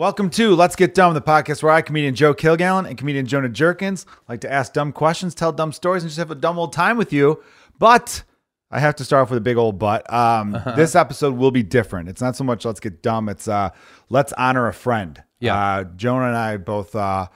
Welcome to Let's Get Dumb, the podcast where I, comedian Joe Kilgallen and comedian Jonah Jerkins, like to ask dumb questions, tell dumb stories, and just have a dumb old time with you. But I have to start off with a big old but. Um, Uh-huh. This episode will be different. It's not so much Let's Get Dumb, it's uh, Let's Honor a Friend. Yeah. Uh, Jonah and I both, uh,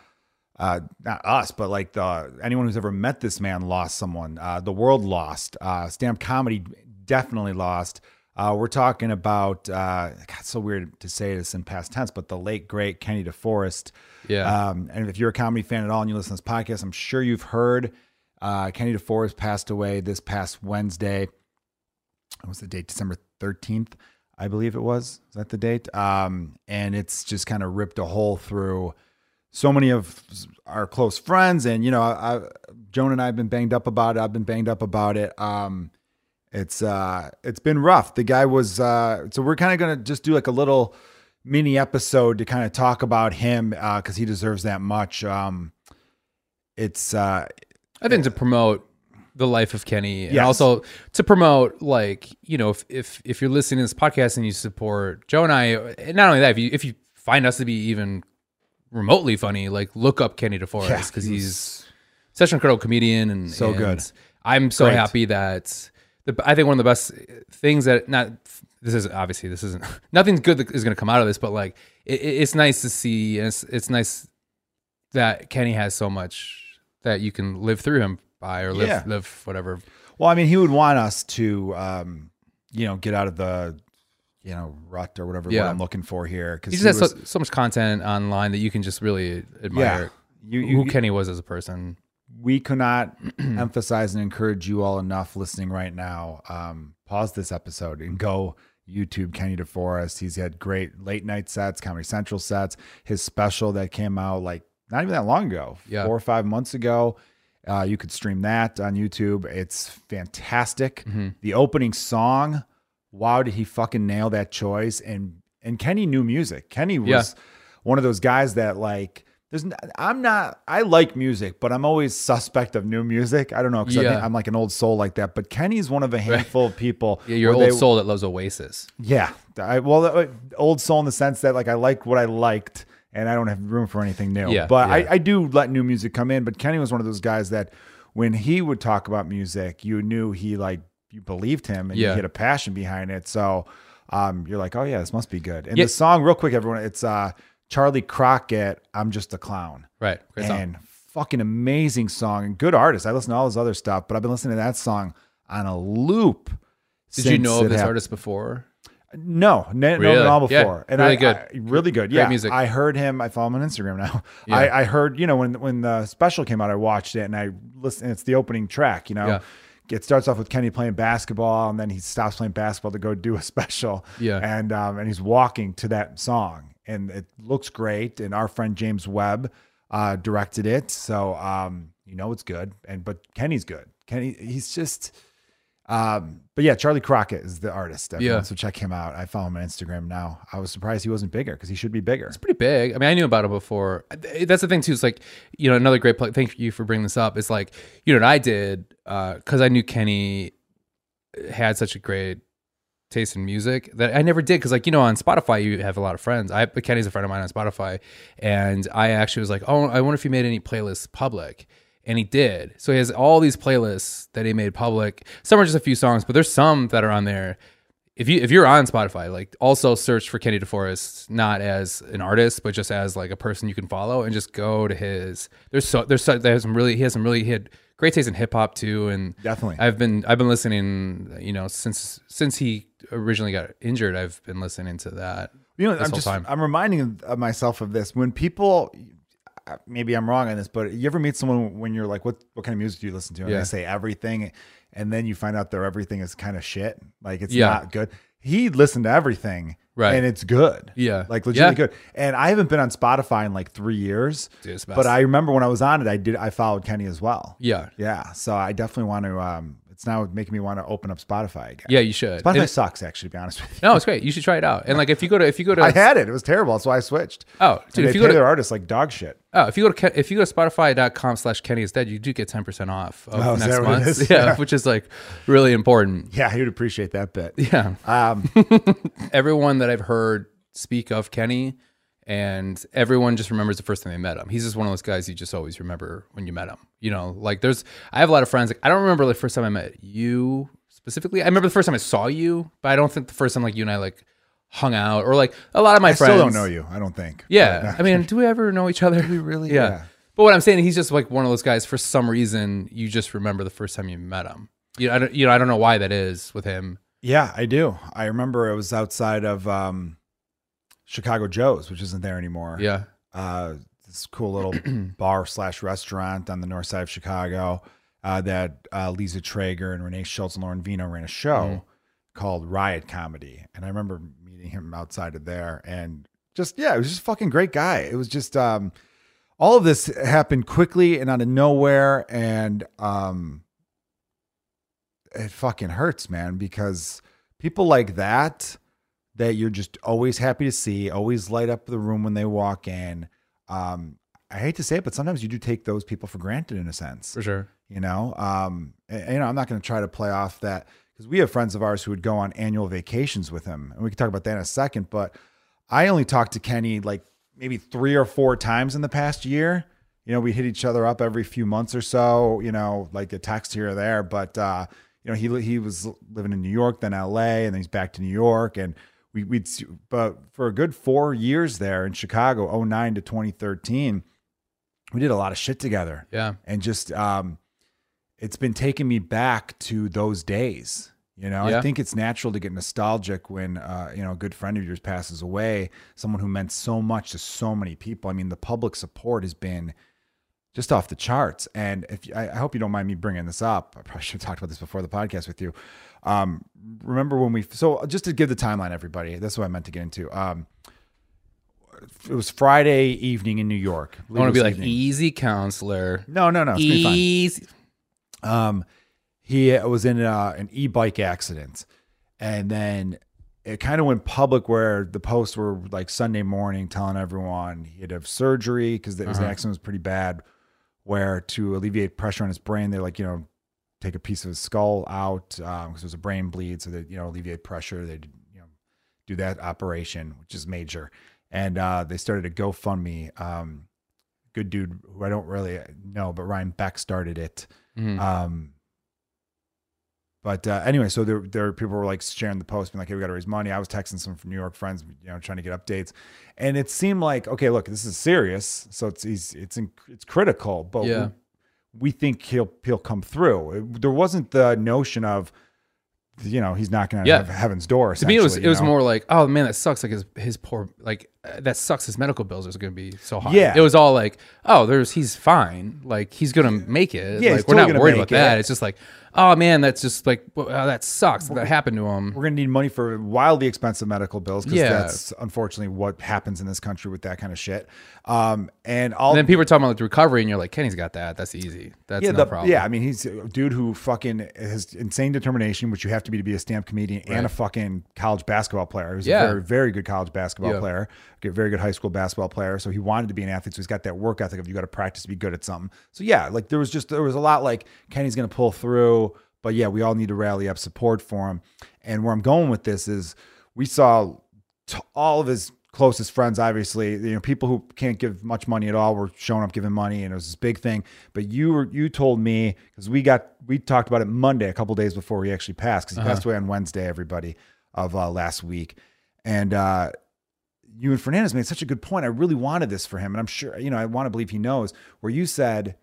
uh, not us, but like the anyone who's ever met this man lost someone. Uh, the world lost. Uh, comedy definitely lost. Uh, we're talking about uh, God, it's so weird to say this in past tense, but the late great Kenny DeForest. Yeah. Um, and if you're a comedy fan at all and you listen to this podcast, I'm sure you've heard uh, Kenny DeForest passed away this past Wednesday. What was the date? December 13th, I believe it was. Is that the date? Um, and it's just kind of ripped a hole through so many of our close friends. And, you know, I, Joan and I have been banged up about it. I've been banged up about it. Um, it's uh it's been rough. The guy was uh so we're kind of gonna just do like a little mini episode to kind of talk about him uh because he deserves that much. Um it's uh I think to promote the life of Kenny and Yes. also to promote like, you know, if if if you're listening to this podcast and you support Joe and I, not only that, if you if you find us to be even remotely funny, like look up Kenny DeForest because he was- he's such an incredible comedian and So and good. I'm so Great. happy that the I think one of the best things that not this is obviously this isn't nothing's good that is going to come out of this, but like it, it- it's nice to see and it's it's nice that Kenny has so much that you can live through him by or live Yeah. live whatever. well, I mean, he would want us to um you know get out of the you know rut or whatever Yeah. what I'm looking for here because He just has so, so much content online that you can just really admire you, who Kenny was as a person. We cannot emphasize and encourage you all enough listening right now. Um, pause this episode and go YouTube Kenny DeForest. He's had great late night sets, Comedy Central sets. His special that came out like not even that long ago, Yeah. four or five months ago. Uh, you could stream that on YouTube. It's fantastic. Mm-hmm. The opening song, wow, did he fucking nail that choice? And and Kenny knew music. Kenny was Yeah. one of those guys that like. There's, I'm not. I like music, but I'm always suspect of new music. I don't know because I think Yeah. I'm like an old soul like that. But Kenny's one of a handful of people. Yeah, you're where old they- soul that loves Oasis. Yeah, I, well, uh, old soul in the sense that like I like what I liked, and I don't have room for anything new. Yeah, but yeah. I, I do let new music come in. But Kenny was one of those guys that when he would talk about music, you knew he like you believed him and Yeah. you had a passion behind it. So um, you're like, oh yeah, this must be good. And Yeah. the song, real quick, everyone, it's uh, Charley Crockett. I'm just a clown. Right. Great song. and fucking amazing song and good artist. I listen to all his other stuff, but I've been listening to that song on a loop. Did you know of this happened. artist before? No, no, Really? no, all Yeah, before, and really I, good. I- really good. Great yeah, music. I heard him. I follow him on Instagram now. Yeah. I, I heard, you know, when when the special came out, I watched it and I listened. It's the opening track. You know, Yeah. it starts off with Kenny playing basketball, and then he stops playing basketball to go do a special. Yeah. and um, and he's walking to that song, and it looks great. And our friend James Webb uh, directed it, so um, you know it's good. And but Kenny's good. Kenny, he's just. Um, but yeah, Charley Crockett is the artist. Everyone, Yeah. So check him out. I follow him on Instagram now. I was surprised he wasn't bigger because he should be bigger. It's pretty big. I mean, I knew about him before. That's the thing too. It's like you know another great. Play, thank you for bringing this up. It's like you know what I did because I knew Kenny had such a great taste in music that I never did because like you know on Spotify you have a lot of friends. I Kenny's a friend of mine on Spotify, and I actually was like, oh, I wonder if he made any playlists public. And he did. So he has all these playlists that he made public. Some are just a few songs, but there's some that are on there if you if you're on Spotify, like also search for Kenny DeForest, not as an artist, but just as like a person you can follow, and just go to his. There's so there's so, there's some really he has some really had great taste in hip hop too, and Definitely. I've been I've been listening, you know, since since he originally got injured, I've been listening to that. You know, I'm just time. I'm reminding of myself of this when people. Maybe I'm wrong on this, but you ever meet someone when you're like, "What what kind of music do you listen to?" And Yeah. they say everything, and then you find out their everything is kind of shit. Like it's Yeah. not good. He listened to everything, Right. And it's good. Yeah. like legitimately Yeah. good. And I haven't been on Spotify in like three years, Dude, but. I remember when I was on it, I did I followed Kenny as well. Yeah, Yeah, so I definitely want to. Um, it's now making me want to open up Spotify again. yeah, you should. Spotify And- sucks actually. To be honest with you, no, it's great. You should try it out. And like if you go to if you go to I had it. It was terrible. That's why I switched. oh And dude, they if you go to their artists like dog shit. Oh, if you go to if you go to spotify.com slash Kenny is dead, you do get 10% off of Oh, next that what it month. Yeah, Yeah. which is like really important. Yeah, he would appreciate that bit. Yeah. Um, Everyone that I've heard speak of Kenny and everyone just remembers the first time they met him. He's just one of those guys you just always remember when you met him. You know, like there's I have a lot of friends like I don't remember the first time I met you specifically. I remember the first time I saw you, but I don't think the first time like you and I like hung out or like a lot of my friends. I friends still don't know you. I don't think. Yeah. I mean, do we ever know each other? we really? yeah. Yeah. But what I'm saying, he's just like one of those guys. For some reason, you just remember the first time you met him. You know, I don't, you know, I don't know why that is with him. Yeah, I do. I remember it was outside of um, Chicago Joe's, which isn't there anymore. Yeah, uh, this cool little bar slash restaurant on the north side of Chicago uh, that uh, Lisa Traeger and Renee Schultz and Lauren Vino ran a show called Riot Comedy, and I remember meeting him outside of there, and just yeah, it was just a fucking great guy. It was just um, all of this happened quickly and out of nowhere, and um, it fucking hurts, man, because people like that that you're just always happy to see, always light up the room when they walk in. Um, I hate to say it, but sometimes you do take those people for granted in a sense. for sure. You know, um, and, you know, I'm not going to try to play off that because we have friends of ours who would go on annual vacations with him, and we can talk about that in a second. But I only talked to Kenny like maybe three or four times in the past year. You know, we hit each other up every few months or so. You know, like a text here or there. But uh, you know, he he was living in New York, then L.A., and then he's back to New York, and we we'd but for a good four years there in Chicago, 09 to 2013, we did a lot of shit together. Yeah, and just um it's been taking me back to those days you know? Yeah. i think it's natural to get nostalgic when uh you know a good friend of yours passes away someone who meant so much to so many people. I mean the public support has been just off the charts and if I, I hope you don't mind me bringing this up i probably should have talked about this before the podcast with you um remember when we so just to give the timeline everybody that's what i meant to get into um it was friday evening in new york I want to be like evening. easy counselor. no no no it's gonna fine. Easy. Um, he was in uh, an e-bike accident, and then it kind of went public where the posts were like Sunday morning telling everyone he had have surgery because his Uh-huh. accident was pretty bad. Where to alleviate pressure on his brain, they're like, you know, take a piece of his skull out because it was a brain bleed, so that you know alleviate pressure. They you know do that operation, which is major, and uh, they started a GoFundMe. Um, good dude who I don't really know, but Ryan Beck started it. Mhm. Um, but uh, anyway, so there, there people were like sharing the post, being like, "Hey, we got to raise money." I was texting some from New York friends, you know, trying to get updates, and it seemed like, okay, look, this is serious, so it's he's, it's in, it's critical, but Yeah. we, we think he'll he'll come through. It- there wasn't the notion of, you know, he's knocking to Yeah. heaven's door. to me, it was it was know? more like, oh man, that sucks. Like his his poor like uh, that sucks. His medical bills are going to be so high. Yeah. it was all like, oh, there's he's fine. Like he's going to make it. Yeah, like we're not worried about that. It's just like, oh man, that's just like uh, that sucks. That happened to him. we're going to need money for wildly expensive medical bills because Yeah. that's unfortunately what happens in this country with that kind of shit. Um, and all And then people are talking about the recovery, and you're like, Kenny's got that. That's easy. That's yeah, no the- problem. yeah. I mean, he's a dude who fucking has insane determination, which you have to be to be a stand-up comedian and a fucking college basketball player. He was Yeah. a very, very good college basketball Yeah. player, a very good high school basketball player. So he wanted to be an athlete. So he's got that work ethic of you got to practice to be good at something. So yeah, like there was just there was a lot like Kenny's going to pull through, but yeah, we all need to rally up support for him. And where I'm going with this is we saw t- all of his closest friends, obviously, you know, people who can't give much money at all were showing up giving money, and it was this big thing. But you were you told me because we got we talked about it Monday, a couple days before he actually passed, because he passed away on Wednesday. Everybody of uh, last week, and uh, you and Fernandez made such a good point. I really wanted this for him, and I'm sure you know I want to believe he knows. Where you said.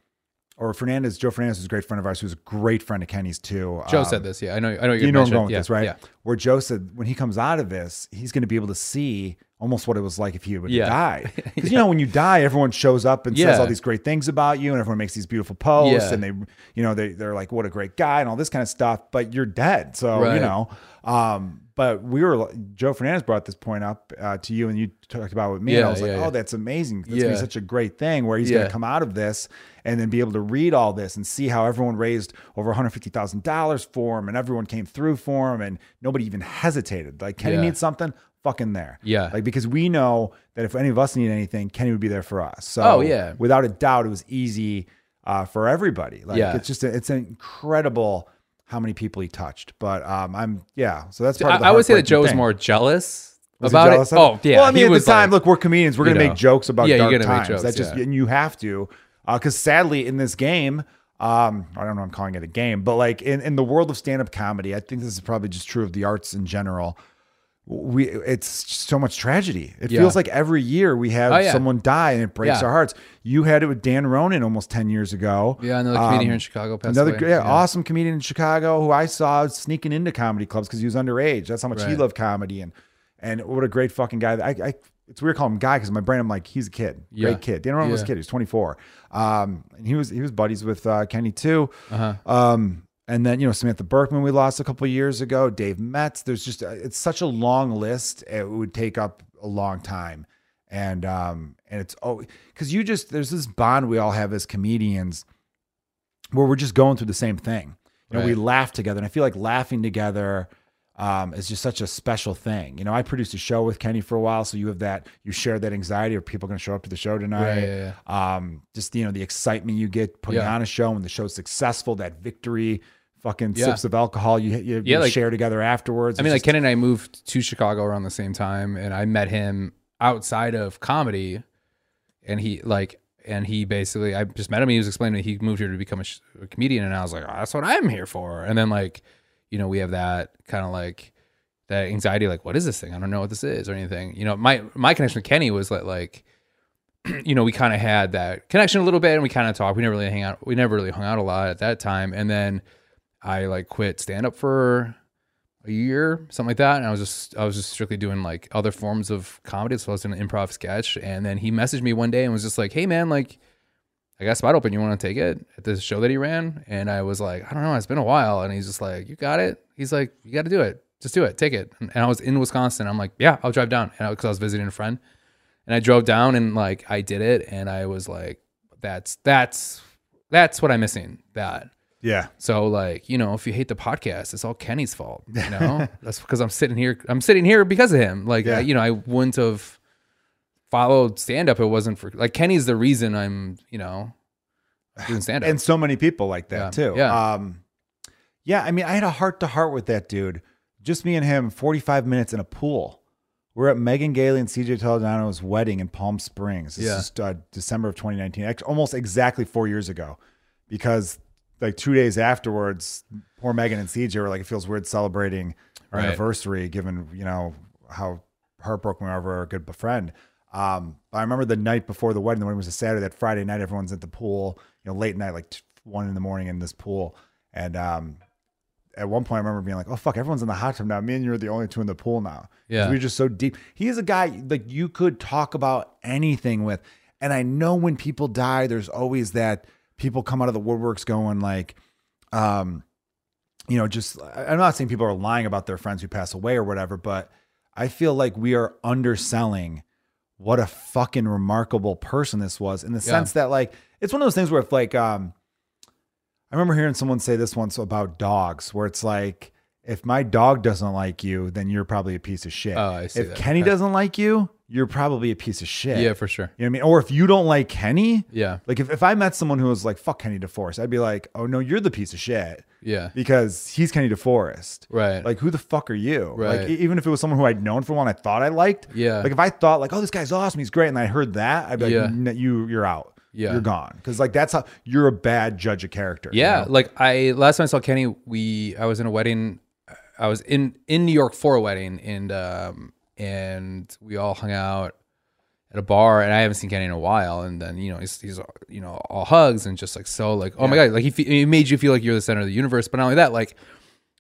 Or Fernandez, Joe Fernandez was a great friend of ours, who was a great friend of Kenny's too. Joe Um, said this. Yeah, I know. I know. you You know where I'm going with yeah, this, right? Yeah. Where Joe said when he comes out of this, he's going to be able to see almost what it was like if he would Yeah. died. Because you know when you die, everyone shows up and says all these great things about you, and everyone makes these beautiful posts, Yeah. and they, you know, they they're like, what a great guy, and all this kind of stuff. But you're dead, so you know. Um, but we were Joe Fernandez brought this point up uh, to you, and you talked about it with me. and I was like, yeah, oh, that's amazing. That's gonna be such a great thing where he's gonna come out of this and then be able to read all this and see how everyone raised over $150,000 for him and everyone came through for him and nobody even hesitated. Like Kenny Yeah. needs something, fucking there. Yeah. Like because we know that if any of us need anything, Kenny would be there for us. So Oh, yeah. without a doubt, it was easy uh, for everybody. Like Yeah. it's just, a, it's incredible how many people he touched. But um, I'm, yeah. So that's part I, of the I would say that Joe was more jealous Was About it? jealous Oh, yeah, Well, I mean, at the time, like- look, we're comedians. We're gonna know. make jokes about Yeah, you're dark times. jokes, That's just yeah. and you have to, because sadly, in this game, um, I don't know. I'm calling it a game, but like in in the world of stand up comedy, I think this is probably just true of the arts in general. We it's so much tragedy. It Yeah. feels like every year we have Oh, yeah. someone die, and it breaks Yeah. our hearts. You had it with Dan Ronan almost ten years ago. Yeah, another comedian Um, here in Chicago passed Another away. gr- yeah, awesome comedian in Chicago who I saw sneaking into comedy clubs because he was underage. That's how much he loved comedy and and what a great fucking guy. I, I it's weird calling him guy because in my brain I'm like he's a kid, Yeah. great kid. Dan Ronan was a kid. He was 24. Um, and he was he was buddies with uh, Kenny too. Uh-huh. Um, and then you know Samantha Berkman we lost a couple years ago. Dave Metz. There's just it's such a long list. It would take up a long time, and um and it's oh because you just there's this bond we all have as comedians where we're just going through the same thing. You know, we laugh together, and I feel like laughing together um, is just such a special thing. You know, I produced a show with Kenny for a while, so you have that, you share that anxiety of people going to show up to the show tonight. Right, yeah, Um, just you know, the excitement you get putting Yeah. on a show when the show's successful, that victory, fucking Yeah. sips of alcohol you you, Yeah, you like- share together afterwards. I mean, like just- Ken and I moved to Chicago around the same time, and I met him outside of comedy, and he like, and he basically, I just met him. He was explaining he moved here to become a, sh- a comedian, and I was like, oh, that's what I'm here for. And then like, you know, we have that kind of like that anxiety, like, what is this thing? I don't know what this is or anything. You know, my my connection with Kenny was that like. You know, we kind of had that connection a little bit, and we kind of talked. We never really hang out. We never really hung out a lot at that time. And then I like quit stand up for a year, something like that. And I was just I was just strictly doing like other forms of comedy. So I was doing an improv sketch. And then he messaged me one day and was just like, Hey man, like I got a spot open. You want to take it at this show that he ran? And I was like, I don't know, it's been a while. And he's just like, You got it? He's like, You got to do it. Just do it. Take it. And, and I was in Wisconsin. I'm like, Yeah, I'll drive down. And because I, was visiting a friend. And I drove down and like I did it. And I was like, That's that's that's what I'm missing. That yeah, so like, you know, if you hate the podcast, it's all Kenny's fault. You know, that's because I'm sitting here. I'm sitting here because of him. Like, Yeah. I, you know, I wouldn't have followed stand up. It wasn't for like Kenny's the reason I'm, you know, doing stand up. and so many people like that Yeah. too. Yeah. Um, yeah. I mean, I had a heart to heart with that dude. Just me and him, 45 minutes in a pool. We're at Megan Gailey and CJ Toledano's wedding in Palm Springs. This Yeah. is uh, December of 2019, almost exactly four years ago. Because like two days afterwards, poor Megan and CJ were like, it feels weird celebrating our Right. anniversary, given you know how heartbroken we are over our good friend. Um, I remember the night before the wedding. The wedding was a Saturday. That Friday night, everyone's at the pool. You know, late night, like one in the morning in this pool. And um, at one point, I remember being like, "Oh fuck, everyone's in the hot tub now. Me and you are the only two in the pool now. Yeah. we we're just so deep. He is a guy like you could talk about anything with. And I know when people die, there's always that people come out of the woodworks going like, um, you know, just I'm not saying people are lying about their friends who pass away or whatever, but I feel like we are underselling what a fucking remarkable person this was in the sense that like it's one of those things where if like um I remember hearing someone say this once about dogs where it's like if my dog doesn't like you, then you're probably a piece of shit. Oh, I see if that. Kenny Okay. doesn't like you, you're probably a piece of shit. yeah, for sure. You know what I mean? Or if you don't like Kenny, Yeah. like if, if I met someone who was like, fuck Kenny DeForest, I'd be like, oh no, you're the piece of shit Yeah. because he's Kenny DeForest. Right. Like, who the fuck are you? Right. Like, even if it was someone who I'd known for one, I thought I liked. Yeah. Like, if I thought like, oh, this guy's awesome, he's great, and I heard that, I'd be like, Yeah. You, you're out. Yeah. you're gone. Because like that's how you're a bad judge of character. you Yeah, know? like I last time I saw Kenny, we I was in a wedding. I was in in New York for a wedding, and um and we all hung out at a bar, and I haven't seen Kenny in a while. And then you know he's he's you know all hugs and just like so like oh my god, like he fe- made you feel like you're the center of the universe. But not only that, like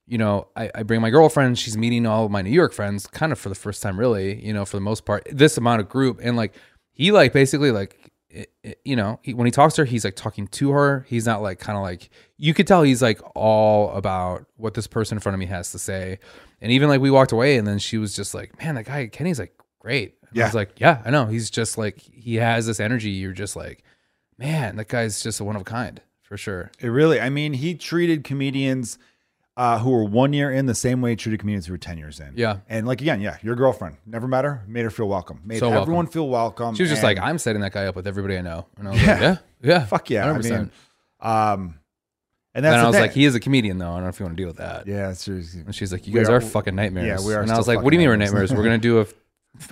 you know I, I bring my girlfriend, she's meeting all of my New York friends, kind of for the first time, really. You know, for the most part, this amount of group, and like he like basically like it, it- you know, he, when he talks to her, he's like talking to her. He's not like kind of like you could tell he's like all about what this person in front of me has to say. And even like we walked away, and then she was just like, "Man, that guy Kenny's like great." And I was like, "Yeah, I know." He's just like he has this energy. You're just like, man, that guy's just a one of a kind for sure. it really. I mean, he treated comedians uh, who were one year in the same way he treated comedians who were ten years in. Yeah. and like again, yeah, your girlfriend never met her, made her feel welcome, made So welcome. everyone feel welcome. She was just like, "I'm setting that guy up with everybody I know," and I was Yeah. like, "Yeah, yeah, fuck yeah. I 100%. mean, um, and that's Then the I was thing. like, "He is a comedian, though. I don't know if you want to deal with that." yeah, seriously. And she's like, "You guys are- are, fucking nightmares." yeah, we are And I was like, "What do you mean we're nightmares? nightmares." we're gonna do a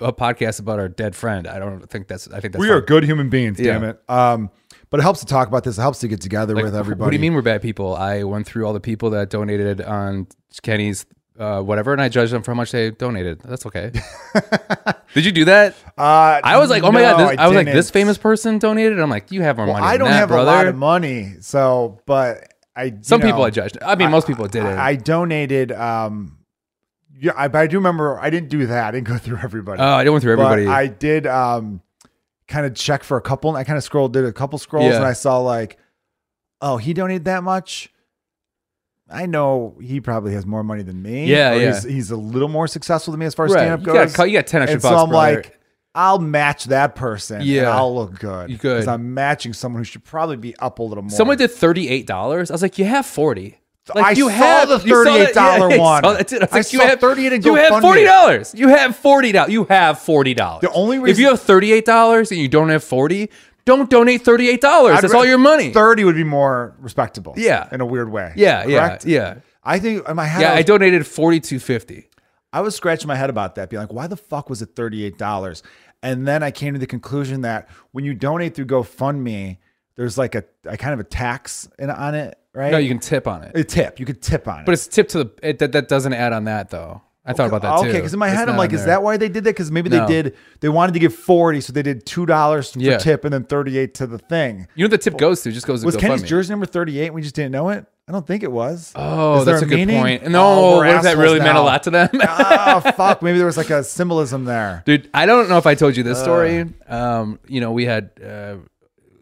a podcast about our dead friend. I don't think that's. I think that's we fine. are good human beings, Yeah. damn it. Um, but it helps to talk about this. It helps to get together Like, with everybody. What do you mean we're bad people? I went through all the people that donated on Kenny's uh, whatever, and I judged them for how much they donated. That's okay. Did you do that? Uh, I was like, oh my god! This, I, was like, this famous person donated. I'm like, you have more money. I don't that, have brother. a lot of money, so but I Some people I judged. I mean, most people did it. I, I donated. Um, yeah, I, but I do remember I didn't do that. I didn't go through everybody. Oh, I didn't went through but everybody. I did um, kind of check for a couple. I kind of scrolled, did a couple scrolls, Yeah. and I saw like, oh, he donated that much. I know he probably has more money than me. Yeah, yeah. He's, he's a little more successful than me as far as right. stand up goes. got, you got ten extra and bucks, so I'm brother. like, I'll match that person. Yeah. and I'll look good. You good. because I'm matching someone who should probably be up a little more. Someone did thirty eight dollars. I was like, you have forty. Like I you saw have the saw that- $38 yeah, one. saw that. I, I you saw have 38 and You have forty dollars. You have forty dollars. You have forty dollars. The only reason if you have thirty eight dollars and you don't have forty, don't donate thirty eight dollars. That's all your money. Thirty would be more respectable. Yeah. in a weird way. yeah, Correct? yeah, yeah, I think in my head, yeah. I, I was, donated forty two fifty. I was scratching my head about that, being like, why the fuck was it thirty eight dollars? And then I came to the conclusion that when you donate through GoFundMe, there's like a, a kind of a tax in, on it, right? No, you can tip on it, a tip. You could tip on it. but it's tipped to the. It, that that doesn't add on that though. I thought about that too. Okay, because in my It's head I'm not like, on is there. that why they did that? Because maybe No. they did. They wanted to give forty, so they did two dollars for Yeah. tip and then thirty eight to the thing. You know what the tip goes to? Just goes to Was Kenny's GoFundMe. jersey number thirty eight? We just didn't know it. I don't think it was. Oh, Is there that's a good meaning? point. No, Oh, we're what if that assholes really meant a now. lot to them? oh fuck! Maybe there was like a symbolism there. Dude, I don't know if I told you this story. Um, you know, we had uh,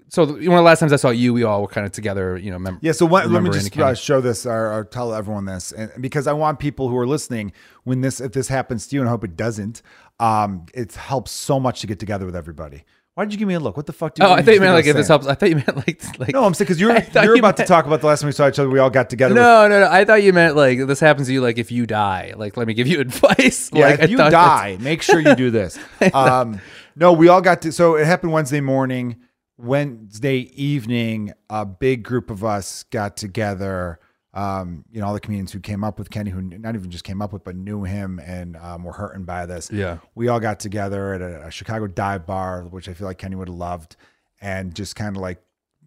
so the- one of the last times I saw you, we all were kind of together. You know, mem- Yeah, so what, let me just uh, show this or, or tell everyone this, and because I want people who are listening when this if this happens to you, and I hope it doesn't. Um, it helps so much to get together with everybody. Why did you give me a look? What the fuck? Did Oh, I thought you meant like I if this helps. I thought you meant like like. No, I'm saying because you're you're you about to talk about the last time we saw each other. We all got together. with- no, no, no. I thought you meant like this happens to you. Like if you die, like let me give you advice. Yeah, like, I if you die, make sure you do this. um, no, we all got to. So it happened Wednesday morning. Wednesday evening, a big group of us got together. Um, you know, all the comedians who came up with Kenny, who not even just came up with, but knew him and um, were hurting by this. Yeah. we all got together at a, a Chicago dive bar, which I feel like Kenny would have loved, and just kind of like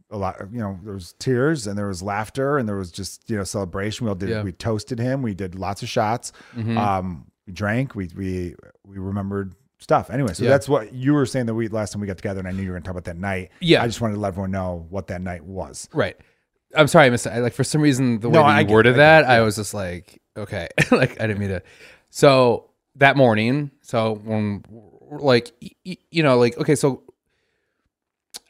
a lot. You know, there was tears and there was laughter and there was just you know celebration. We all did. Yeah. We toasted him. We did lots of shots. Mhm. Um, we drank. We we we remembered stuff. Anyway, so Yeah. that's what you were saying that we last time we got together, and I knew you were going to talk about that night. Yeah. I just wanted to let everyone know what that night was. Right. I'm sorry, I missed. I, like for some reason, the way No, that I you get- worded I that, I was just like, okay, like I didn't mean to. So that morning, so when like you know, like okay, so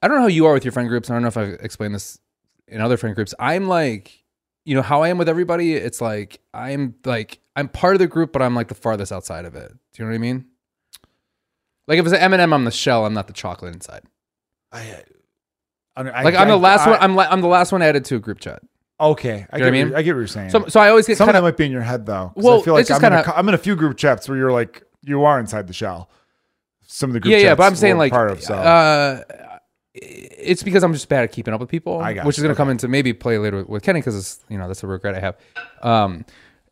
I don't know how you are with your friend groups. I don't know if I've explained this in other friend groups. I'm like, you know, how I am with everybody. It's like I'm like I'm part of the group, but I'm like the farthest outside of it. Do you know what I mean? Like if it's an M&M, I'm the shell. I'm not the chocolate inside. I, I, Like I'm the last I- one. I'm la- I'm the last one added to a group chat. okay. I get I what mean? I get what you're saying. So so I always get Some kind of that might be in your head though. Well, I feel like it's just I'm, in a, kinda- I'm in a few group chats where you're like you are inside the shell. Some of the group yeah, yeah, but I'm saying like, part of. So uh, it's because I'm just bad at keeping up with people, I got which is going to come into maybe play later with, with Kenny because it's you know that's a regret I have. Um,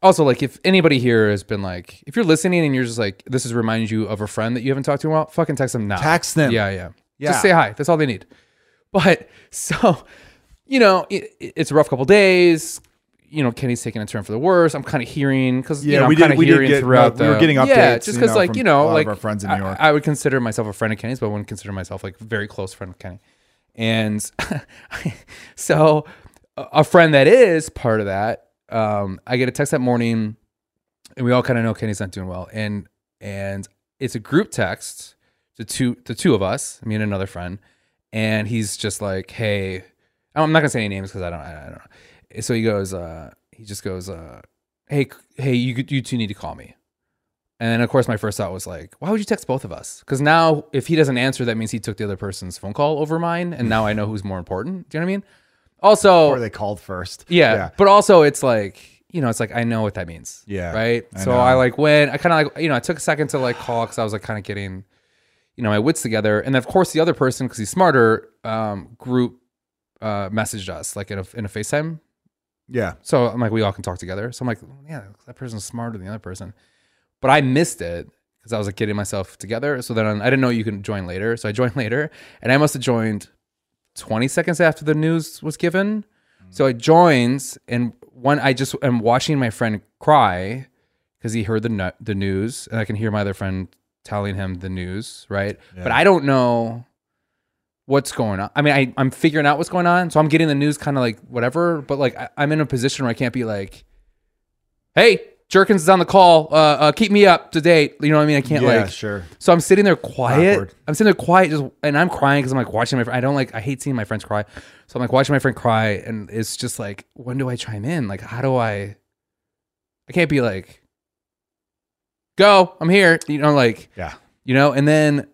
also, like if anybody here has been like, if you're listening and you're just like, this is reminding you of a friend that you haven't talked to in a while, fucking text them now. Text them. Yeah, yeah, Yeah. Just say hi. That's all they need. But so, you know, it, it's a rough couple days. You know, Kenny's taking a turn for the worse. I'm kind of hearing because Yeah, you know, we did- of we did hearing get- throughout we were the getting yeah, updates, just because like you know, like our friends in New York. I would consider myself a friend of Kenny's, but I wouldn't consider myself like a very close friend of Kenny. And so a friend that is part of that, um, I get a text that morning and we all kind of know Kenny's not doing well. And and it's a group text to two the two of us, me and another friend, and he's just like, Hey, I'm not gonna say any names because I don't I, don't know. So he goes, uh, he just goes, uh, hey, hey, you you two need to call me. And of course my first thought was like, why would you text both of us? Because now if he doesn't answer, that means he took the other person's phone call over mine, and now I know who's more important. Do you know what I mean? Also, or they called first. yeah, but also it's like you know, it's like I know what that means. Yeah, right. I so know. I like went. I kind of like you know I took a second to like call because I was like kind of getting you know my wits together, and then of course the other person because he's smarter um, group uh, messaged us like in a in a Facetime yeah. so I'm like, we all can talk together. So I'm like, yeah, that person's smarter than the other person. But I missed it because I was like getting myself together. So then I didn't know you can join later. So I joined later and I must have joined 20 seconds after the news was given. So I joins and one I just am watching my friend cry because he heard the nu- the news and I can hear my other friend telling him the news, right? But I don't know what's going on. I mean, I, I'm figuring out what's going on. So I'm getting the news kind of like whatever, but like I, I'm in a position where I can't be like, hey, Jerkins is on the call. Uh, uh, keep me up to date. You know what I mean? I can't Yeah, like, sure. so I'm sitting there quiet. Awkward. I'm sitting there quiet, just and I'm crying because I'm like watching my. fr- I don't like. I hate seeing my friends cry. So I'm like watching my friend cry, and it's just like, when do I chime in? Like, how do I? I can't be like, go. I'm here. You know, like Yeah. you know. And then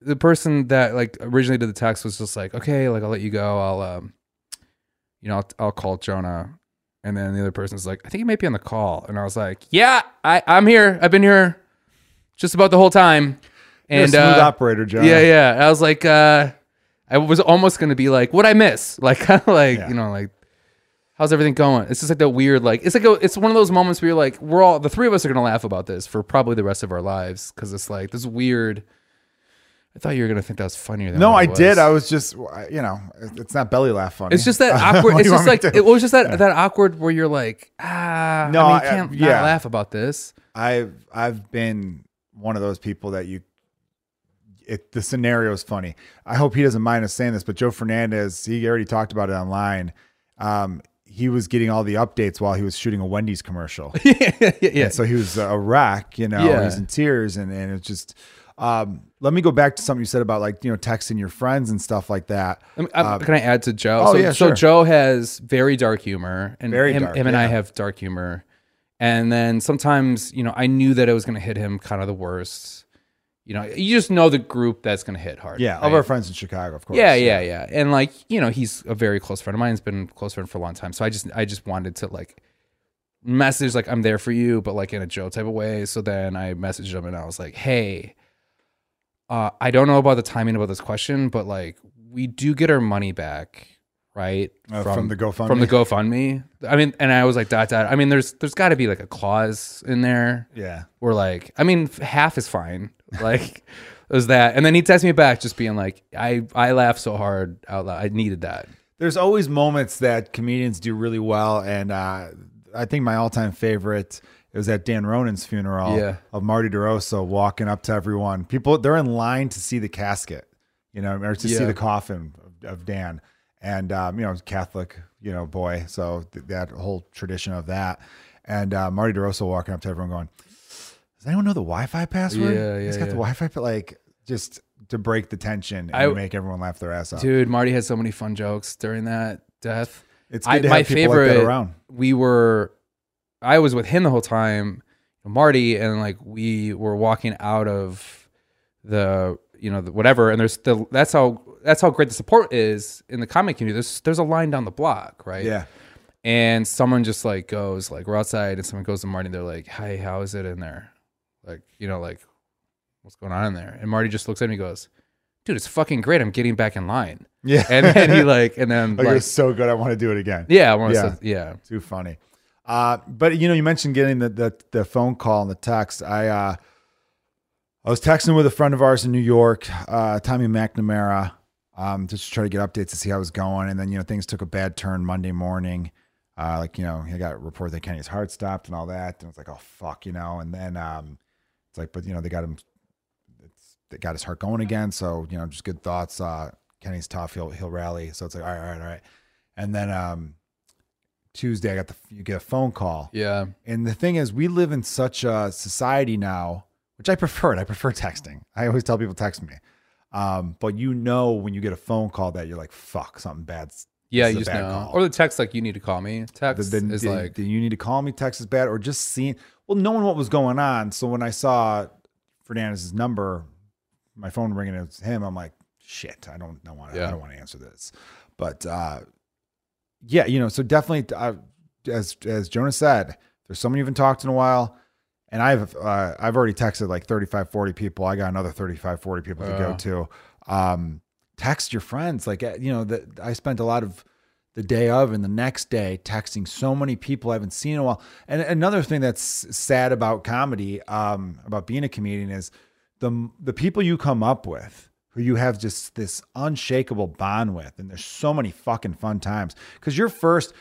the person that like originally did the text was just like, okay, like I'll let you go. I'll um, you know, I'll, I'll call Jonah. And then the other person's like, I think he might be on the call. And I was like, Yeah, I, I'm here. I've been here just about the whole time. You're a And smooth uh, operator, John. yeah, yeah. I was like, uh, I was almost gonna be like, what I miss? Like, kind of like, Yeah. you know, like, how's everything going? It's just like that weird, like, it's like a, it's one of those moments where you're like, we're all the three of us are gonna laugh about this for probably the rest of our lives because it's like this weird. I thought you were gonna think that was funnier than No, I was. did. I was just, you know, it's not belly laugh funny. It's just that awkward. It's just like it was just that that awkward where you're like, ah, No, I mean, I- you can't yeah. not laugh about this. I've I've been one of those people that you. It, the scenario is funny. I hope he doesn't mind us saying this, but Joe Fernandez, he already talked about it online. Um, he was getting all the updates while he was shooting a Wendy's commercial. yeah, yeah. And so he was a wreck, you know, Yeah. he's in tears and, and it's just, um, let me go back to something you said about like, you know, texting your friends and stuff like that. I'm- can I add to Joe? oh, so, yeah, so. Joe has very dark humor, and Very him, dark, him and I have dark humor. And then sometimes, you know, I knew that it was going to hit him kind of the worst. You know, you just know the group that's going to hit hard. Yeah. Of our friends in Chicago, of course. Yeah, yeah, yeah. And like, you know, he's a very close friend of mine. He's been a close friend for a long time. So I just I just wanted to like message like I'm there for you, but like in a Joe type of way. So then I messaged him and I was like, hey, uh, I don't know about the timing about this question, but like we do get our money back, right? Uh, from the GoFundMe? From the GoFundMe. I mean, and I was like, dot dot. I mean, there's there's got to be like a clause in there Yeah. where like, I mean, half is fine. Like, was that? And then he texted me back, just being like, I I laughed so hard out loud. I needed that. There's always moments that comedians do really well. And uh, I think my all time favorite it was at Dan Ronan's funeral Yeah. of Marty DeRosa walking up to everyone. People, they're in line to see the casket, you know, or to see the coffin of, of Dan. And, um, you know, Catholic, you know, boy. So th- that whole tradition of that. And uh, Marty DeRosa walking up to everyone going, Does anyone know the Wi Fi password? Yeah, He's yeah, got the. Wi Fi, but like just to break the tension and I- make everyone laugh their ass off. Dude, Marty had so many fun jokes during that death. It's good I, to my people favorite. like that around. We were, I was with him the whole time, Marty, and like we were walking out of the, you know, the, whatever. And there's the that's how that's how great the support is in the comic community. There's there's a line down the block, right? Yeah. And someone just like goes like we're outside, and someone goes to Marty. and They're like, "Hi, how is it in there? Like, you know, like what's going on in there?" And Marty just looks at me, and goes, "Dude, it's fucking great. I'm getting back in line." Yeah. And then he like, and then like, like, it's so good. I want to do it again. yeah, I want Yeah. to, yeah, Too funny. Uh, but you know, you mentioned getting the, the the phone call and the text. I uh, I was texting with a friend of ours in New York, uh, Tommy McNamara, um, just to try to get updates to see how it was going. And then you know things took a bad turn Monday morning. Uh, like you know, he got a report that Kenny's heart stopped and all that, and it's like, oh fuck, you know. And then um, it's like, but you know, they got him. They got his heart going again, so you know, just good thoughts. Uh, Kenny's tough. He'll he'll rally. So it's like, all right, all right, all right. And then um, Tuesday, I got the you get a phone call. yeah, And the thing is, we live in such a society now, which I prefer it. I prefer texting. I always tell people text me. Um, but you know when you get a phone call that you're like, fuck, something bad's yeah. You just know, call. or the text like you need to call me. Text the, is the- like, the you need to call me, text is bad, or just seeing well, knowing what was going on. So when I saw Fernandez's number, my phone ringing, it was him. I'm like, shit, I don't know want I Yeah. don't want to answer this. But uh, yeah, you know, so definitely, uh, as as Jonas said, there's someone you haven't talked in a while. And I've uh, I've already texted like 35, 40 people. I got another 35, 40 people to go to. Um, text your friends. Like uh, you know, that I spent a lot of the day of and the next day, texting so many people I haven't seen in a while. And another thing that's sad about comedy, um, about being a comedian, is the the people you come up with who you have just this unshakable bond with, and there's so many fucking fun times because you're first.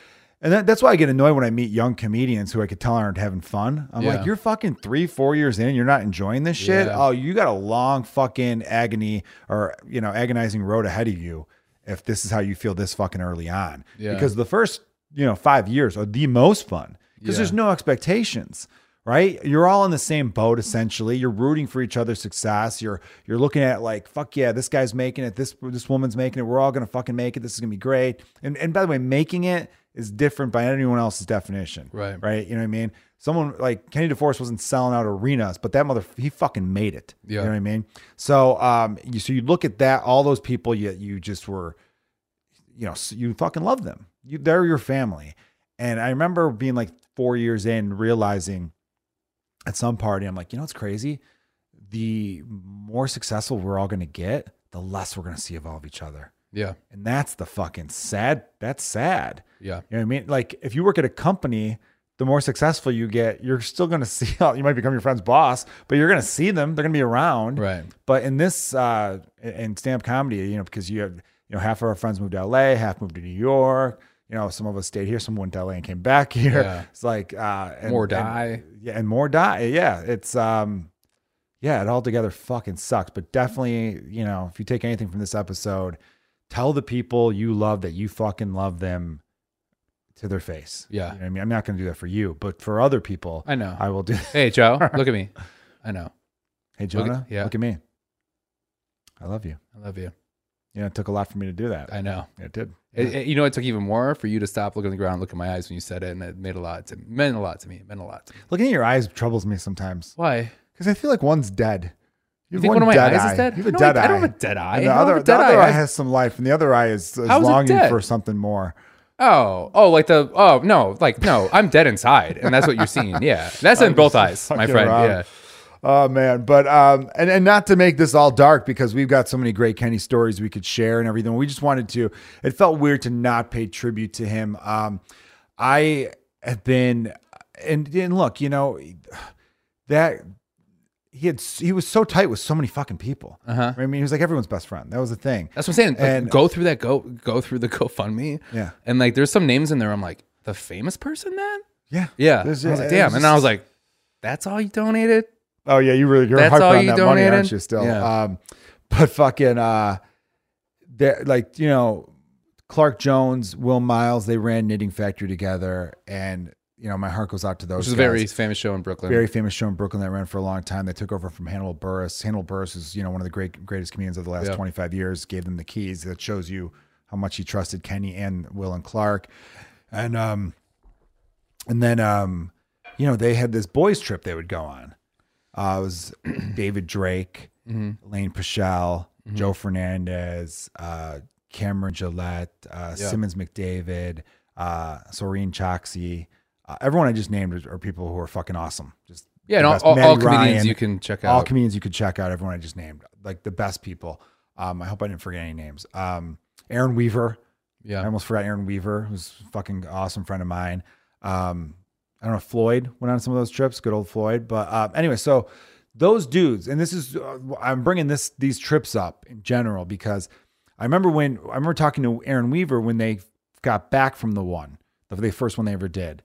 And that, that's why I get annoyed when I meet young comedians who I could tell aren't having fun. I'm Yeah. like, you're fucking three, four years in, you're not enjoying this shit. Yeah. Oh, you got a long fucking agony or you know agonizing road ahead of you if this is how you feel this fucking early on. Yeah. Because the first you know five years are the most fun because there's no expectations. Right, you're all in the same boat essentially. You're rooting for each other's success. You're you're looking at like fuck yeah, this guy's making it. This this woman's making it. We're all gonna fucking make it. This is gonna be great. And and by the way, making it is different by anyone else's definition. Right. Right. You know what I mean? Someone like Kenny DeForest wasn't selling out arenas, but that mother he fucking made it. Yeah. You know what I mean? So um you so you look at that, all those people you you just were, you know, you fucking love them. You they're your family. And I remember being like four years in, realizing at some party, I'm like, you know what's crazy? The more successful we're all gonna get, the less we're gonna see evolve each other. Yeah. And that's the fucking sad. That's sad. Yeah. You know what I mean? Like if you work at a company, the more successful you get, you're still going to see. You might become your friend's boss, but you're going to see them. They're going to be around. Right. But in this, uh, in stand up comedy, you know, because you have, you know, half of our friends moved to LA, half moved to New York. You know, some of us stayed here, some went to LA and came back here. Yeah. It's like uh, and, More and- die. yeah, and more die. Yeah, it's um, yeah, it all together fucking sucks. But definitely, you know, if you take anything from this episode, tell the people you love that you fucking love them to their face. Yeah. You know I mean, I'm not going to do that for you, but for other people, I know. I will do. hey, Joe, look at me. I know. hey, Look at- Jonah, yeah. look at me. I love you. I love you. You know, it took a lot for me to do that. I know. it did. It, it- you know, it took even more for you to stop, looking at the ground, look at my eyes when you said it, and it made a lot to meant a lot to me. It meant a lot to me. Looking at your eyes troubles me sometimes Why? because I feel like one's dead. You have think one of my dead eyes eye. is dead? You have a dead I, eye. I don't have a dead eye. And the I don't have other, the other eye I- has some life, and the other eye is, is How is it longing for something more. Oh, oh, like the oh no, like no, I'm dead inside, and that's what you're seeing. Yeah, that's in both eyes, my friend. Yeah, Oh man, but um, and and not to make this all dark because we've got so many great Kenny stories we could share and everything. We just wanted to. It felt weird to not pay tribute to him. Um, I have been, and and look, you know, that he had he was so tight with so many fucking people. Uh-huh. I mean, he was like everyone's best friend. That was the thing. that's what I'm saying. Like, And- go through that, go go through the GoFundMe. Yeah. and like there's some names in there. I'm like the famous person, man. Yeah, Yeah, There's- I was like, damn, was and I was like, that's all you donated. Oh yeah, you really you're That's hyped all on you that money, aren't you? Still, Yeah. um, but fucking uh, that like you know, Clark Jones, Will Miles, they ran Knitting Factory together, and you know my heart goes out to those. Which is a very famous show in Brooklyn. very famous show in Brooklyn that ran for a long time. They took over from Hannibal Buress. Hannibal Buress is you know one of the great greatest comedians of the last Yeah. 25 years. Gave them the keys. That shows you how much he trusted Kenny and Will and Clark, and um, and then um, you know they had this boys trip they would go on. Uh, it was David Drake, Mm-hmm. Lane Pieschel, Joe Fernandez, uh, Cameron Gillette, uh, Yeah. Simmons McDavid, uh, Soreen Choxy. Uh, everyone I just named are, are people who are fucking awesome. Just Yeah, and all, all, all comedians Ryan, you can check out. all comedians you could check out. Everyone I just named, like the best people. Um, I hope I didn't forget any names. Um, Aaron Weaver. Yeah, I almost forgot Aaron Weaver, who's a fucking awesome friend of mine. Um, I don't know Floyd went on some of those trips. Good old Floyd. But uh, anyway, so those dudes, and this is uh, I'm bringing this these trips up in general because I remember when I remember talking to Aaron Weaver when they got back from the one, the, the first one they ever did,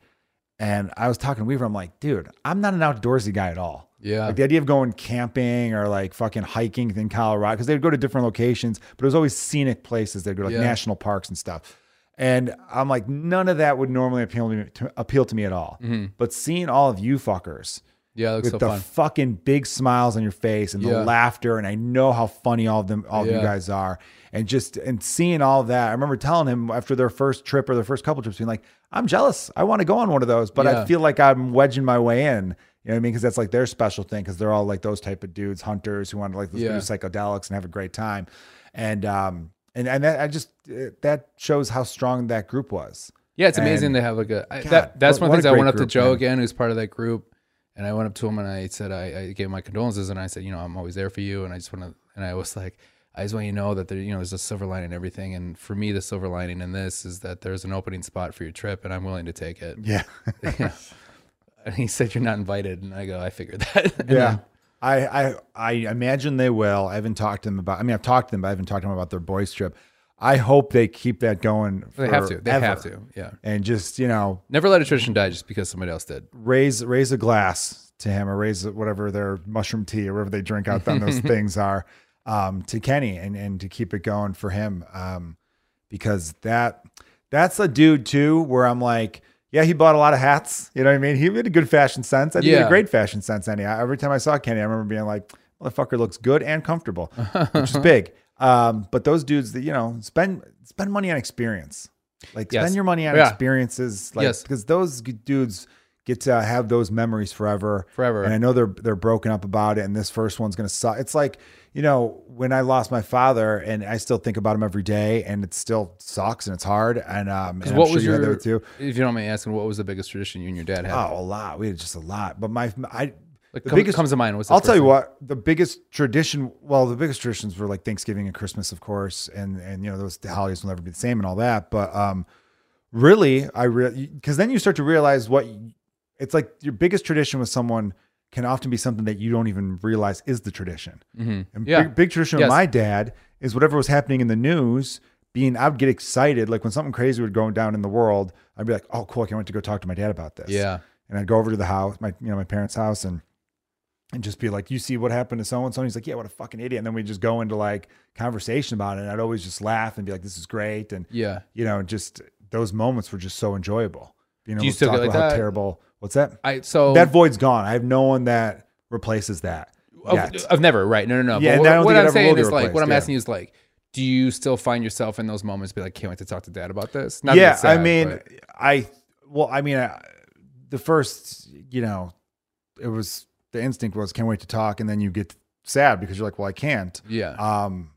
and I was talking to Weaver. I'm like, dude, I'm not an outdoorsy guy at all. yeah, Like the idea of going camping or like fucking hiking in Colorado, because they'd go to different locations, but it was always scenic places. They'd go to like Yeah. national parks and stuff. And I'm like, none of that would normally appeal to me, to, appeal to me at all. But seeing all of you fuckers yeah. Looks with so the fun. fucking big smiles on your face and the Yeah. laughter, and I know how funny all of them, all of you guys are, and just and seeing all of that. I remember telling him after their first trip or their first couple trips, being like, "I'm jealous. I want to go on one of those, but I feel like I'm wedging my way in." You know what I mean? Because that's like their special thing. Because they're all like those type of dudes, hunters who want to like Yeah. do psychedelics and have a great time, and um and and that, I just uh, that shows how strong that group was. Yeah, it's amazing And- to have like a I, God, that. That's what- one of the things I went up to Joe man. again, who's part of that group, and I went up to him and I said I, I gave my condolences and I said, you know, I'm always there for you, and I just want to, and I was like, I just want you to know that there, you know, there's a silver lining in everything. And for me, the silver lining in this is that there's an opening spot for your trip, and I'm willing to take it. Yeah. Yeah. And he said you're not invited, and I go, I figured that. And Yeah. I, I I imagine they will. I haven't talked to them about I mean I've talked to them, but I haven't talked to them about their boys trip. I hope they keep that going. they have to. They have to. Yeah. And just, you know, Never let a tradition die just because somebody else did. raise raise a glass to him or raise whatever their mushroom tea or whatever they drink out on those things are um, to Kenny and and to keep it going for him um, because that that's a dude too where I'm like yeah he bought a lot of hats. You know what I mean? He had a good fashion sense. I think he had a great fashion sense and every time I saw Kenny I remember being like motherfucker looks good and comfortable which is big. Um, but those dudes that you know spend spend money on experience. Like Yes. spend your money on Yeah. experiences like Yes. because those dudes get to have those memories forever. Forever. and i know they're they're broken up about it and this first one's gonna suck. It's like you know when i lost my father and i still think about him every day and it still sucks and it's hard and um and what sure was you your, too if you don't mind me asking, what was the biggest tradition you and your dad had? oh a lot we had just a lot but my i like, the come- biggest- comes to mind. What's I'll tell you thing? what, the biggest tradition, well, the biggest traditions were like Thanksgiving and Christmas, of course, and and you know those holidays will never be the same and all that. But um, really, I really because then you start to realize what it's like. Your biggest tradition with someone can often be something that you don't even realize is the tradition. Mhm. And Yeah. big, big tradition Yes. with my dad is whatever was happening in the news. Being, I would get excited like when something crazy would go down in the world. I'd be like, "Oh, cool! I can't wait to go talk to my dad about this." Yeah. and I'd go over to the house, my you know my parents' house, and and just be like, "You see what happened to so and so?" He's like, "Yeah, what a fucking idiot!" And then we just go into like conversation about it. And I'd always just laugh and be like, "This is great," and Yeah. you know, just those moments were just so enjoyable. You know, Do you still talk like about how terrible. What's that? I so that void's gone. I have no one that replaces that. Of, of never, right? No, no, no. Yeah, what, what I'm saying is like, what I'm yeah. asking you is like, do you still find yourself in those moments be like, can't wait to talk to dad about this? Not yeah, it's I mean, but- I well, I mean, I, the first, you know, it was the instinct was can't wait to talk, and then you get sad because you're like, well, I can't. yeah, Um,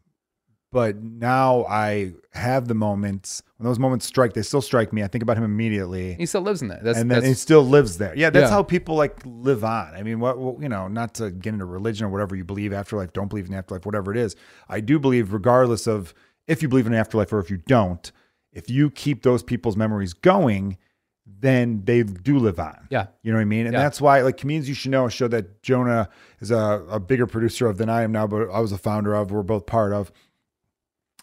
but now I have the moments when those moments strike. They still strike me. I think about him immediately, he still lives in that. That's and then that's he still lives there. Yeah, that's Yeah. how people like live on. I mean, what, what you know, not to get into religion or whatever you believe afterlife, don't believe in afterlife, whatever it is. I do believe, regardless of if you believe in an afterlife or if you don't, if you keep those people's memories going, then they do live on. yeah, You know what I mean? And Yeah. that's why, like, Comedians You Should Know, a show that Jonah is a, a bigger producer of than I am now, but I was a founder of, we're both part of.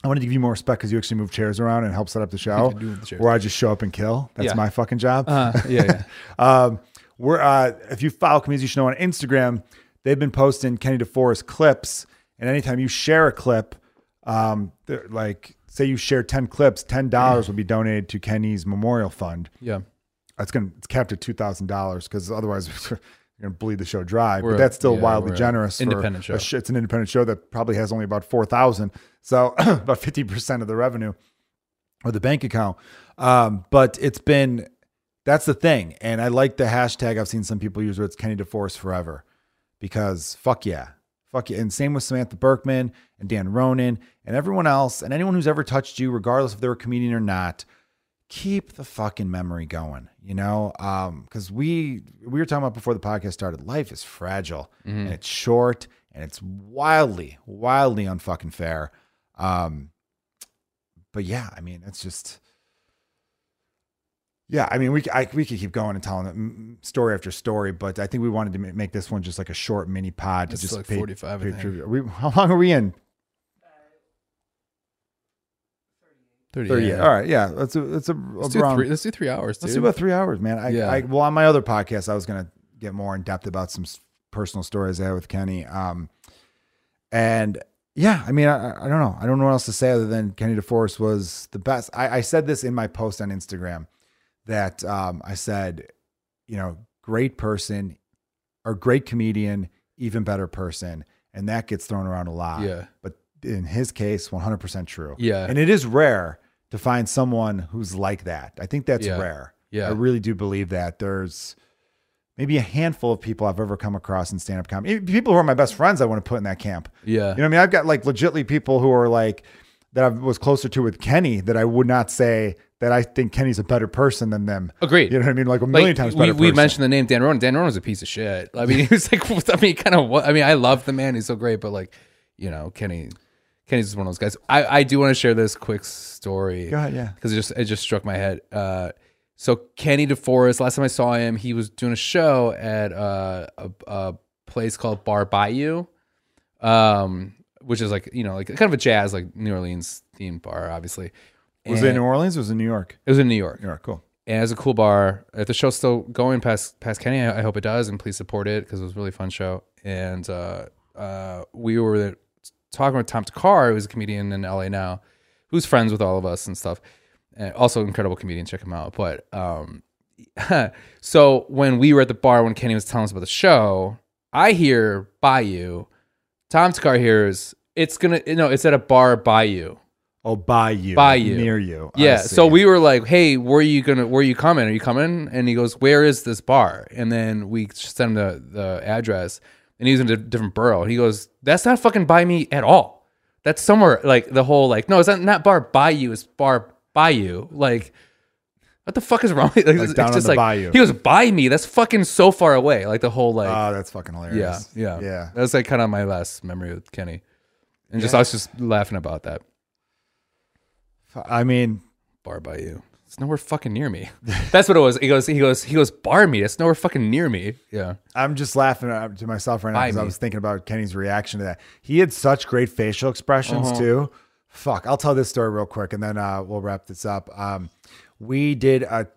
I wanted to give you more respect because you actually move chairs around and help set up the show, the where I just show up and kill. That's Yeah. my fucking job. uh, yeah, yeah. Um, we're uh, if you follow Comedians You Should Know on Instagram, they've been posting Kenny DeForest clips, and anytime you share a clip, um, like say you share ten clips, ten dollars will be donated to Kenny's memorial fund yeah. it's gonna it's capped at two thousand dollars because otherwise you're gonna bleed the show dry. We're but that's still yeah, wildly generous. for independent show. a sh- it's an independent show that probably has only about four thousand, so about fifty percent of the revenue or the bank account. Um, but it's been that's the thing, and I like the hashtag I've seen some people use where it's Kenny DeForest forever because fuck yeah. Fuck yeah. And same with Samantha Berkman and Dan Ronan and everyone else and anyone who's ever touched you, regardless if they're a comedian or not keep the fucking memory going, you know? Um, because we we were talking about before the podcast started, life is fragile and it's short and it's wildly, wildly unfucking fair. Um, but yeah, I mean, it's just yeah, I mean, we I, we could keep going and telling story after story, but I think we wanted to make this one just like a short mini pod to It's just like pay- 45, I pay think. tribute. We, how long are we in? 30, Thirty. yeah. All right, yeah, that's a that's a Let's do three. Let's do three hours. Let's do about three hours, man. I, Yeah. I well on my other podcast, I was gonna get more in depth about some personal stories I had with Kenny. Um, and yeah, I mean, I, I don't know. I don't know what else to say other than Kenny DeForest was the best. I, I said this in my post on Instagram that um, I said, you know, great person or great comedian, even better person, and that gets thrown around a lot. Yeah. but in his case, 100% true. Yeah. and it is rare to find someone who's like that. I think that's Yeah. rare. Yeah. I really do believe that there's maybe a handful of people I've ever come across in stand up comedy. People who are my best friends, I want to put in that camp. Yeah. You know what I mean? I've got like legitly people who are like that I was closer to with Kenny that I would not say that I think Kenny's a better person than them. Agreed. You know what I mean? Like a million like, times we, better. we person. mentioned the name Dan Ronan. Dan Ron Ronan's a piece of shit. I mean, he was like, I mean, kind of what? I mean, I love the man. He's so great, but like, you know, Kenny, Kenny's just one of those guys. I, I do want to share this quick story Go ahead, yeah. because it just it just struck my head. Uh, so Kenny DeForest, last time I saw him, he was doing a show at uh, a, a place called Bar Bayou, um, which is like you know like kind of a jazz like New Orleans themed bar, obviously. Was it in New Orleans or was it in New York? It was in New York. New York, cool. And it's a cool bar. If the show's still going past past Kenny, I, I hope it does, and please support it because it was a really fun show. And uh, uh, we were talking with Tom Thakkar, who's a comedian in LA now, who's friends with all of us and stuff. And also incredible comedian, check him out. But um, so when we were at the bar when Kenny was telling us about the show, I hear Bayou. Tom's car hears it's gonna no, it's at a bar Bayou. Oh, by you. By you. Near you. Yeah. So we were like, "Hey, where are you gonna? Where are you coming? Are you coming?" And he goes, "Where is this bar?" And then we sent him the the address, and he's in a different borough. He goes, "That's not fucking by me at all. That's somewhere like the whole like no, it's not, not bar by you. It's bar by you. Like." What the fuck is wrong? Like, it's down on just the like bayou. he goes by me. That's fucking so far away. Like the whole like Oh, that's fucking hilarious. yeah Yeah. That was like kind of my last memory with Kenny, and just I was just laughing about that I mean, bar by you. It's nowhere fucking near me. That's what it was. He goes, he goes, he goes, bar me. It's nowhere fucking near me. Yeah. I'm just laughing uh, to myself right now because I was thinking about Kenny's reaction to that. He had such great facial expressions Uh-huh. too. Fuck, I'll tell this story real quick and then uh, we'll wrap this up. Um, we did a,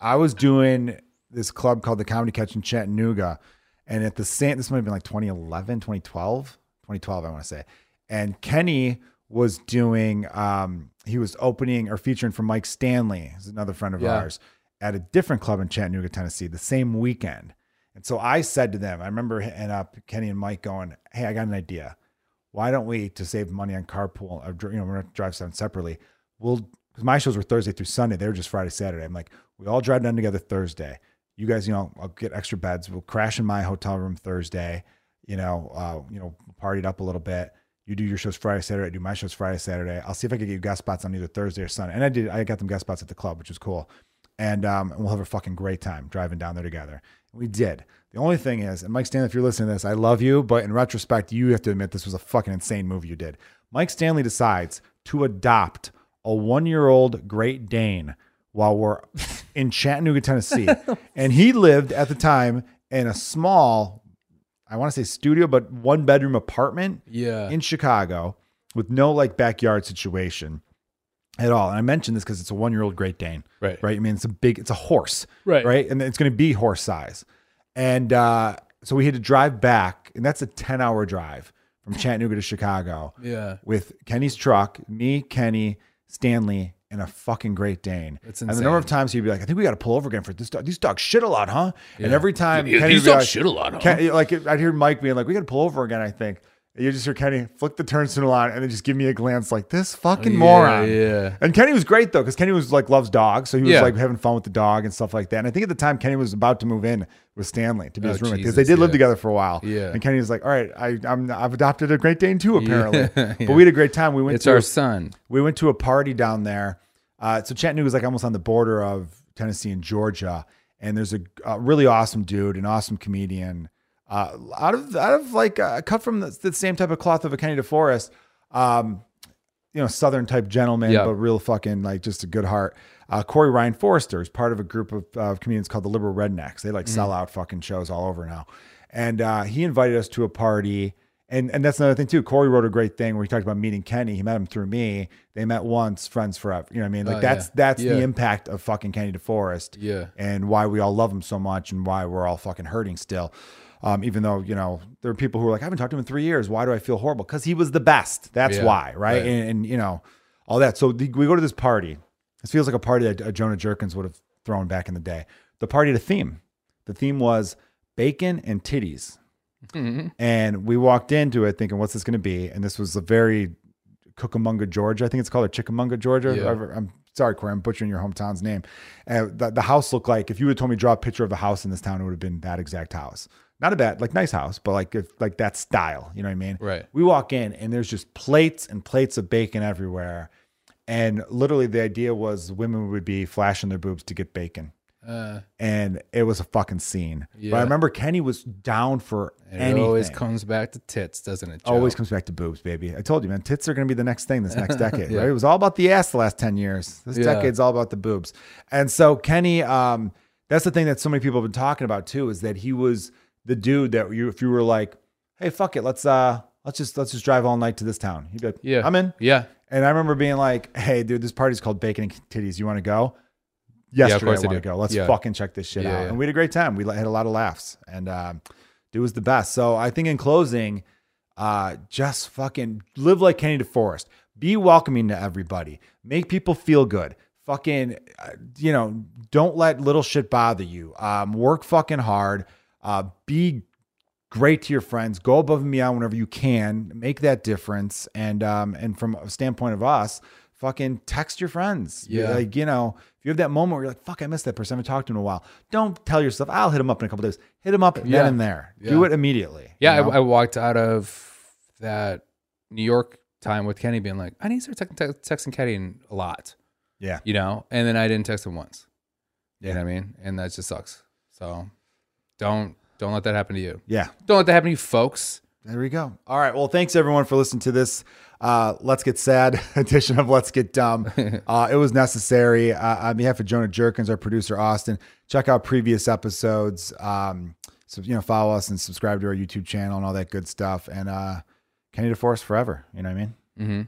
I was doing this club called the Comedy Catch in Chattanooga, and at the same, this might have been like 2011, 2012, 2012, I want to say. And Kenny was doing, um, he was opening or featuring for Mike Stanley, who's another friend of Yeah. ours, at a different club in Chattanooga, Tennessee, the same weekend. And so I said to them, I remember hitting up Kenny and Mike going, Hey, I got an idea. Why don't we, to save money on carpool, or, you know, we're going to drive down separately. We'll, because my shows were Thursday through Sunday. They were just Friday, Saturday. I'm like, we all drive down together Thursday. You guys, you know, I'll get extra beds. We'll crash in my hotel room Thursday. You know, uh, you know, party up a little bit. You do your shows Friday, Saturday. I do my shows Friday, Saturday. I'll see if I can get you guest spots on either Thursday or Sunday. And I did. I got them guest spots at the club, which was cool. And um, and we'll have a fucking great time driving down there together. We did. The only thing is, and Mike Stanley, if you're listening to this, I love you, but in retrospect, you have to admit this was a fucking insane move you did. Mike Stanley decides to adopt a one year old Great Dane while we're in Chattanooga, Tennessee. Oh. and he lived at the time in a small, I want to say studio, but one bedroom apartment Yeah. in Chicago with no like backyard situation at all. And I mentioned this because it's a one year old Great Dane. Right. Right. I mean, it's a big, it's a horse. Right. Right. And it's going to be horse size. And uh, so we had to drive back, and that's a 10 hour drive from Chattanooga to Chicago Yeah. with Kenny's truck, me, Kenny, Stanley, and a fucking Great Dane. That's And the number of times he'd be like, I think we got to pull over again for this dog. These dogs shit a lot, huh? And every time Yeah, Kenny these would be dogs like, shit a lot, huh? Ken- like I'd hear Mike being like, "We got to pull over again." I think and you just hear Kenny flick the turn signal on and then just give me a glance like this fucking Yeah, moron. yeah. And Kenny was great though because Kenny was like loves dogs, so he was Yeah. like having fun with the dog and stuff like that. And I think at the time Kenny was about to move in with Stanley to be Oh, his roommate because they did live together for a while. Yeah. And Kenny was like, "All right, I, I'm I've adopted a Great Dane too apparently." Yeah. But we had a great time. We went It's to our son. we went to a party down there. Uh, so Chattanooga is like almost on the border of Tennessee and Georgia, and there's a, a really awesome dude, an awesome comedian, uh, out of out of like uh, cut from the, the same type of cloth of a Kenny DeForest, um, you know, southern type gentleman, Yeah. but real fucking like just a good heart. Uh, Corey Ryan Forrester is part of a group of uh, comedians called the Liberal Rednecks. They like sell out fucking shows all over now, and uh, he invited us to a party. And, and that's another thing too. Corey wrote a great thing where he talked about meeting Kenny. He met him through me. They met once, friends forever. You know what I mean? Like Oh, that's yeah. that's Yeah. the impact of fucking Kenny DeForest Yeah. and why we all love him so much and why we're all fucking hurting still. Um, even though, you know, there are people who are like, I haven't talked to him in three years. Why do I feel horrible? Because he was the best. That's Yeah, why, right? right. And, and, you know, all that. So the, we go to this party. This feels like a party that uh, Jonah Jerkins would have thrown back in the day. The party had a theme. The theme was bacon and titties. And we walked into it thinking, what's this going to be? And this was a very Cucamonga, Georgia. I think it's called or Chickamauga, Georgia. Yeah. I'm sorry, Corey, I'm butchering your hometown's name. And the, the house looked like if you had told me to draw a picture of a house in this town, it would have been that exact house. Not a bad, like nice house, but like if, like that style. You know what I mean? Right. We walk in and there's just plates and plates of bacon everywhere. And literally, the idea was women would be flashing their boobs to get bacon. Uh, and it was a fucking scene. Yeah. But I remember Kenny was down for and anything. it always comes back to tits, doesn't it? Joe? Always comes back to boobs, baby. I told you, man. Tits are going to be the next thing this next decade, Yeah. right? It was all about the ass the last 10 years. This Yeah. decade's all about the boobs. And so Kenny, um, that's the thing that so many people have been talking about too, is that he was the dude that you, if you were like, hey, fuck it, let's, uh, let's just, let's just drive all night to this town. He'd be like, Yeah. I'm in. Yeah. And I remember being like, hey, dude, this party's called Bacon and Titties. You want to go? Yesterday, course I want to go. Let's Yeah. fucking check this shit Yeah, out. yeah. And we had a great time. We had a lot of laughs. And um, dude was the best. So I think in closing, uh, just fucking live like Kenny DeForest. Be welcoming to everybody. Make people feel good. Fucking, uh, you know, don't let little shit bother you. Um, work fucking hard. Uh, be great to your friends. Go above and beyond whenever you can. Make that difference. And um, and from a standpoint of us, fucking text your friends. Yeah. Like, you know, if you have that moment where you're like, fuck, I missed that person. I haven't talked to him in a while. Don't tell yourself, I'll hit him up in a couple days. Hit him up Yeah. then and there. Yeah. Do it immediately. Yeah. you know? I, I walked out of that New York time with Kenny being like, I need to start text- texting Kenny a lot, yeah. you know? And then I didn't text him once. You Yeah. know what I mean? And that just sucks. So don't, don't let that happen to you. Yeah. Don't let that happen to you, folks. There we go. All right. Well, thanks everyone for listening to this uh, Let's Get Sad edition of Let's Get Dumb. Uh, it was necessary. Uh, on behalf of Jonah Jerkins, our producer, Austin, check out previous episodes. Um, so, you know, follow us and subscribe to our YouTube channel and all that good stuff. And uh, Kenny DeForest forever. You know what I mean? Mm-hmm.